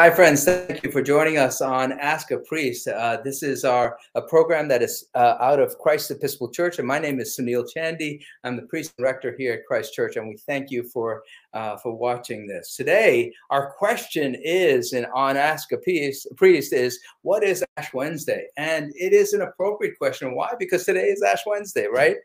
Hi, friends. Thank you for joining us on Ask a Priest. Uh, this is our a program that is uh, out of Christ Episcopal Church, and my name is Sunil Chandy. I'm the priest and rector here at Christ Church, and we thank you for uh, for watching this. Today, our question is, and on Ask a Priest, priest is, what is Ash Wednesday? And it is an appropriate question. Why? Because today is Ash Wednesday, right?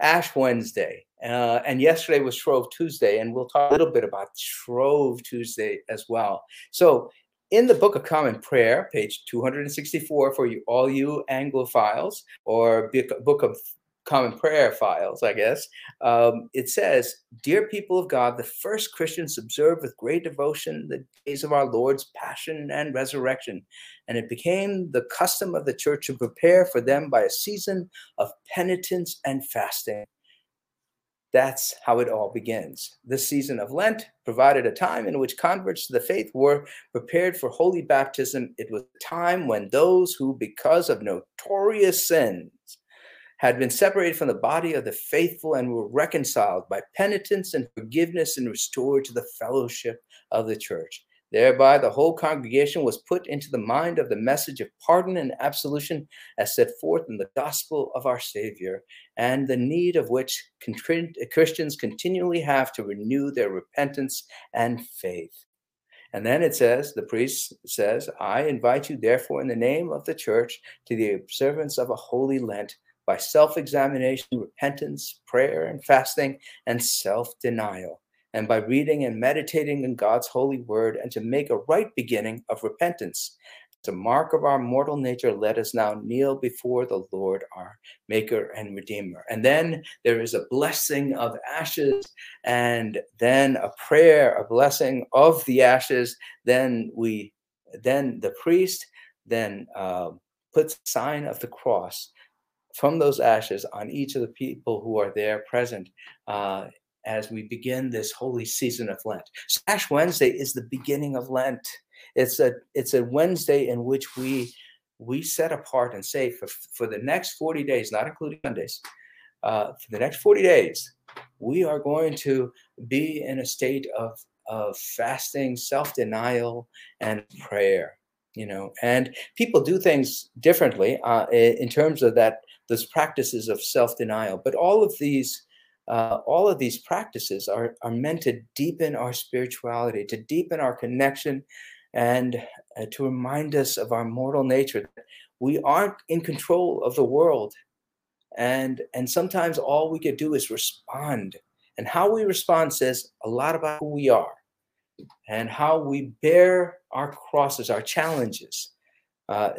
Ash Wednesday. Uh, and yesterday was Shrove Tuesday, and we'll talk a little bit about Shrove Tuesday as well. So, in the Book of Common Prayer, page 264, for you all you Anglophiles or Book of Common Prayer files, I guess, um, it says, Dear people of God, the first Christians observed with great devotion the days of our Lord's passion and resurrection, and it became the custom of the church to prepare for them by a season of penitence and fasting. That's how it all begins. This season of Lent provided a time in which converts to the faith were prepared for holy baptism. It was a time when those who, because of notorious sins, had been separated from the body of the faithful and were reconciled by penitence and forgiveness and restored to the fellowship of the church. Thereby, the whole congregation was put into the mind of the message of pardon and absolution as set forth in the gospel of our Savior, and the need of which Christians continually have to renew their repentance and faith. And then it says, the priest says, I invite you, therefore, in the name of the church, to the observance of a holy Lent by self examination, repentance, prayer, and fasting, and self denial, and by reading and meditating in God's holy word, and to make a right beginning of repentance. A mark of our mortal nature, let us now kneel before the Lord, our Maker and Redeemer. And then there is a blessing of ashes, and then a prayer, a blessing of the ashes. Then we, then the priest, then uh, puts sign of the cross from those ashes on each of the people who are there present uh, as we begin this holy season of Lent. Ash Wednesday is the beginning of Lent. It's a it's a Wednesday in which we we set apart and say for for the next 40 days, not including Sundays, uh, for the next 40 days, we are going to be in a state of of fasting, self denial, and prayer you know and people do things differently uh, in terms of that those practices of self-denial. But all of these uh, all of these practices are, are meant to deepen our spirituality to deepen our connection and uh, to remind us of our mortal nature we aren't in control of the world. And and sometimes all we could do is respond. And how we respond says a lot about who we are and how we bear our crosses, our challenges, uh,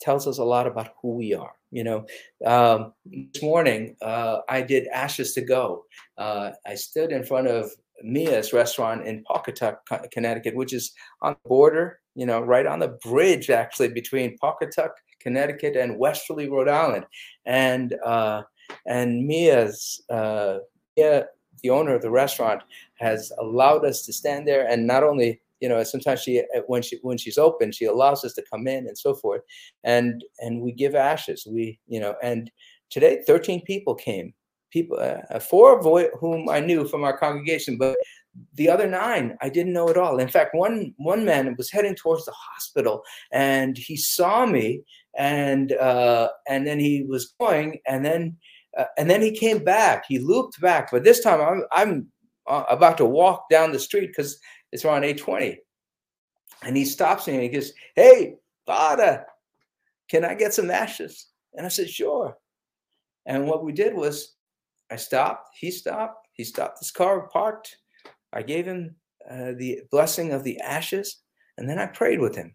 tells us a lot about who we are. You know, um, this morning uh, I did Ashes to Go. Uh, I stood in front of Mia's restaurant in Pawcatuck, Connecticut, which is on the border, you know, right on the bridge actually between Pawcatuck, Connecticut, and Westerly, Rhode Island. And uh, and Mia's uh, Mia the owner of the restaurant has allowed us to stand there and not only you know sometimes she uh, when she when she's open she allows us to come in and so forth. And and we give ashes. We you know and today 13 people came. People uh, uh four of whom i knew from our congregation but the other nine i didn't know at all. In fact one one man was heading towards the hospital and he saw me and uh and then he was going and then uh, and then he came back. He looped back, but this time I'm I'm uh, about to walk down the street because it's around 820. And he stops me and he goes, Hey, Father, can I get some ashes? And I said, Sure. And what we did was I stopped, he stopped, he stopped his car, parked. I gave him uh, the blessing of the ashes, and then I prayed with him.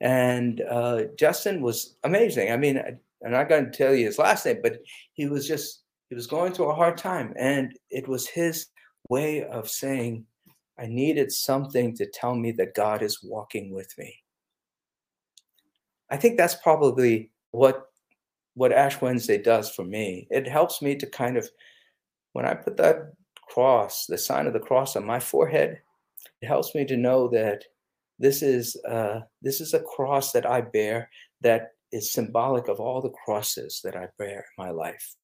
And uh, Justin was amazing. I mean, I'm not going to tell you his last name, but he was just, he was going through a hard time. And it was his way of saying, I needed something to tell me that God is walking with me. I think that's probably what what Ash Wednesday does for me. It helps me to kind of when I put that cross, the sign of the cross on my forehead, it helps me to know that this is uh, this is a cross that I bear that is symbolic of all the crosses that I bear in my life.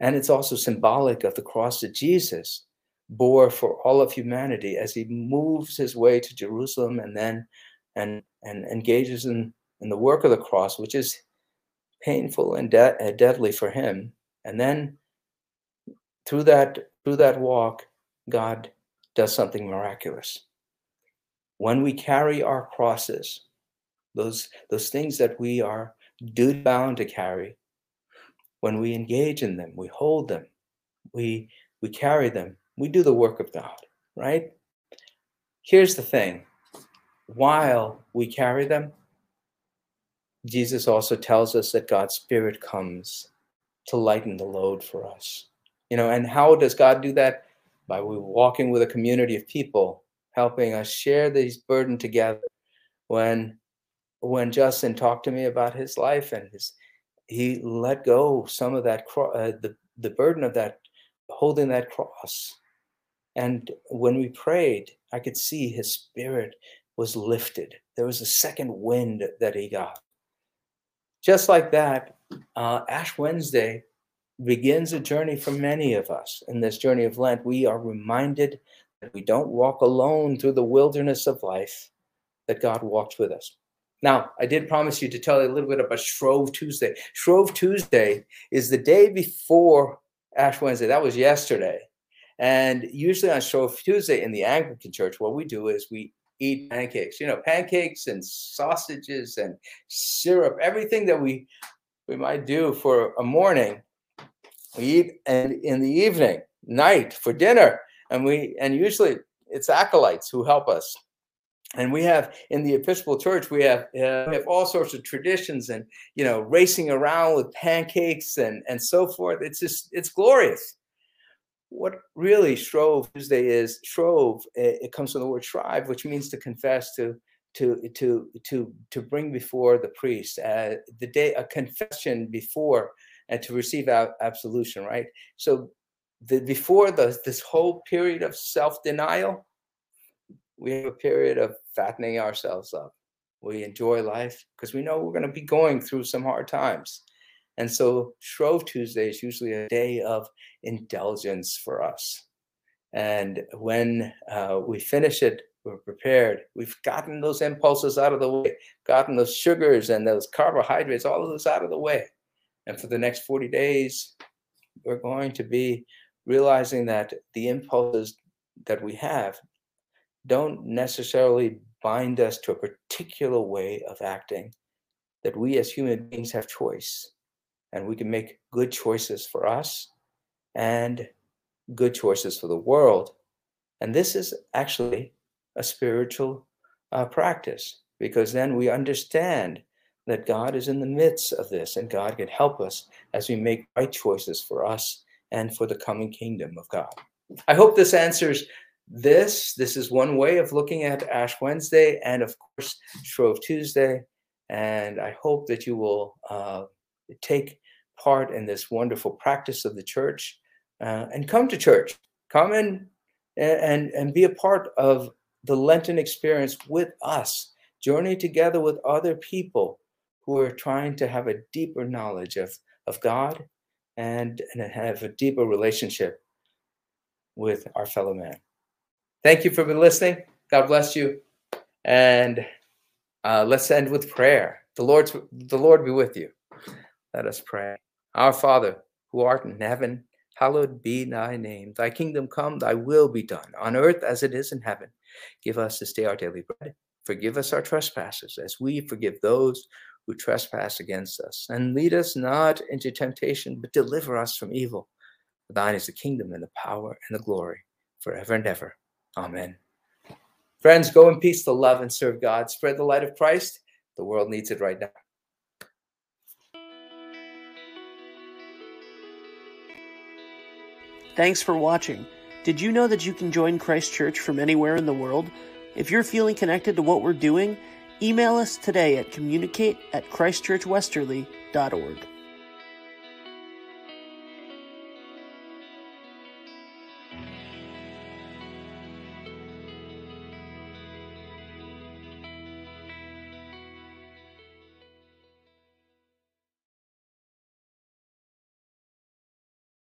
And it's also symbolic of the cross of Jesus, bore for all of humanity as he moves his way to Jerusalem and then and and engages in, in the work of the cross, which is painful and de- deadly for him. And then through that through that walk, God does something miraculous. When we carry our crosses, those those things that we are duty bound to carry, when we engage in them, we hold them, we we carry them, we do the work of God, right? Here's the thing while we carry them, Jesus also tells us that God's Spirit comes to lighten the load for us. You know, and how does God do that? By walking with a community of people, helping us share this burden together. When when Justin talked to me about his life and his he let go some of that uh, the the burden of that holding that cross and when we prayed i could see his spirit was lifted there was a second wind that he got just like that uh, ash wednesday begins a journey for many of us in this journey of lent we are reminded that we don't walk alone through the wilderness of life that god walked with us now, I did promise you to tell you a little bit about Shrove Tuesday. Shrove Tuesday is the day before Ash Wednesday. That was yesterday. And usually on Shrove Tuesday in the Anglican Church, what we do is we eat pancakes. You know, pancakes and sausages and syrup, everything that we we might do for a morning. We eat and in the evening, night for dinner, and we and usually it's acolytes who help us and we have in the Episcopal Church, we have uh, we have all sorts of traditions, and you know, racing around with pancakes and and so forth. It's just it's glorious. What really Shrove Tuesday is Shrove. It, it comes from the word shrive, which means to confess, to to to to to bring before the priest uh, the day a confession before and to receive absolution. Right. So the before the this whole period of self denial we have a period of fattening ourselves up. We enjoy life because we know we're going to be going through some hard times. And so Shrove Tuesday is usually a day of indulgence for us. And when uh, we finish it, we're prepared. We've gotten those impulses out of the way, gotten those sugars and those carbohydrates, all of those out of the way. And for the next 40 days, we're going to be realizing that the impulses that we have don't necessarily bind us to a particular way of acting, that we as human beings have choice and we can make good choices for us and good choices for the world. And this is actually a spiritual uh, practice because then we understand that God is in the midst of this and God can help us as we make right choices for us and for the coming kingdom of God. I hope this answers this. This is one way of looking at Ash Wednesday and, of course, Shrove Tuesday. And I hope that you will uh, take part in this wonderful practice of the church uh, and come to church. Come in and, and be a part of the Lenten experience with us. Journey together with other people who are trying to have a deeper knowledge of, of God and, and have a deeper relationship with our fellow man. Thank you for listening. God bless you. And uh, let's end with prayer. The Lord's the Lord be with you. Let us pray. Our Father, who art in heaven, hallowed be thy name. Thy kingdom come, thy will be done, on earth as it is in heaven. Give us this day our daily bread. Forgive us our trespasses, as we forgive those who trespass against us. And lead us not into temptation, but deliver us from evil. For thine is the kingdom and the power and the glory forever and ever. Amen. Friends, go in peace to love and serve God. Spread the light of Christ. The world needs it right now. Thanks for watching. Did you know that you can join Christ Church from anywhere in the world? If you're feeling connected to what we're doing, email us today at communicate at christchurchwesterly.org.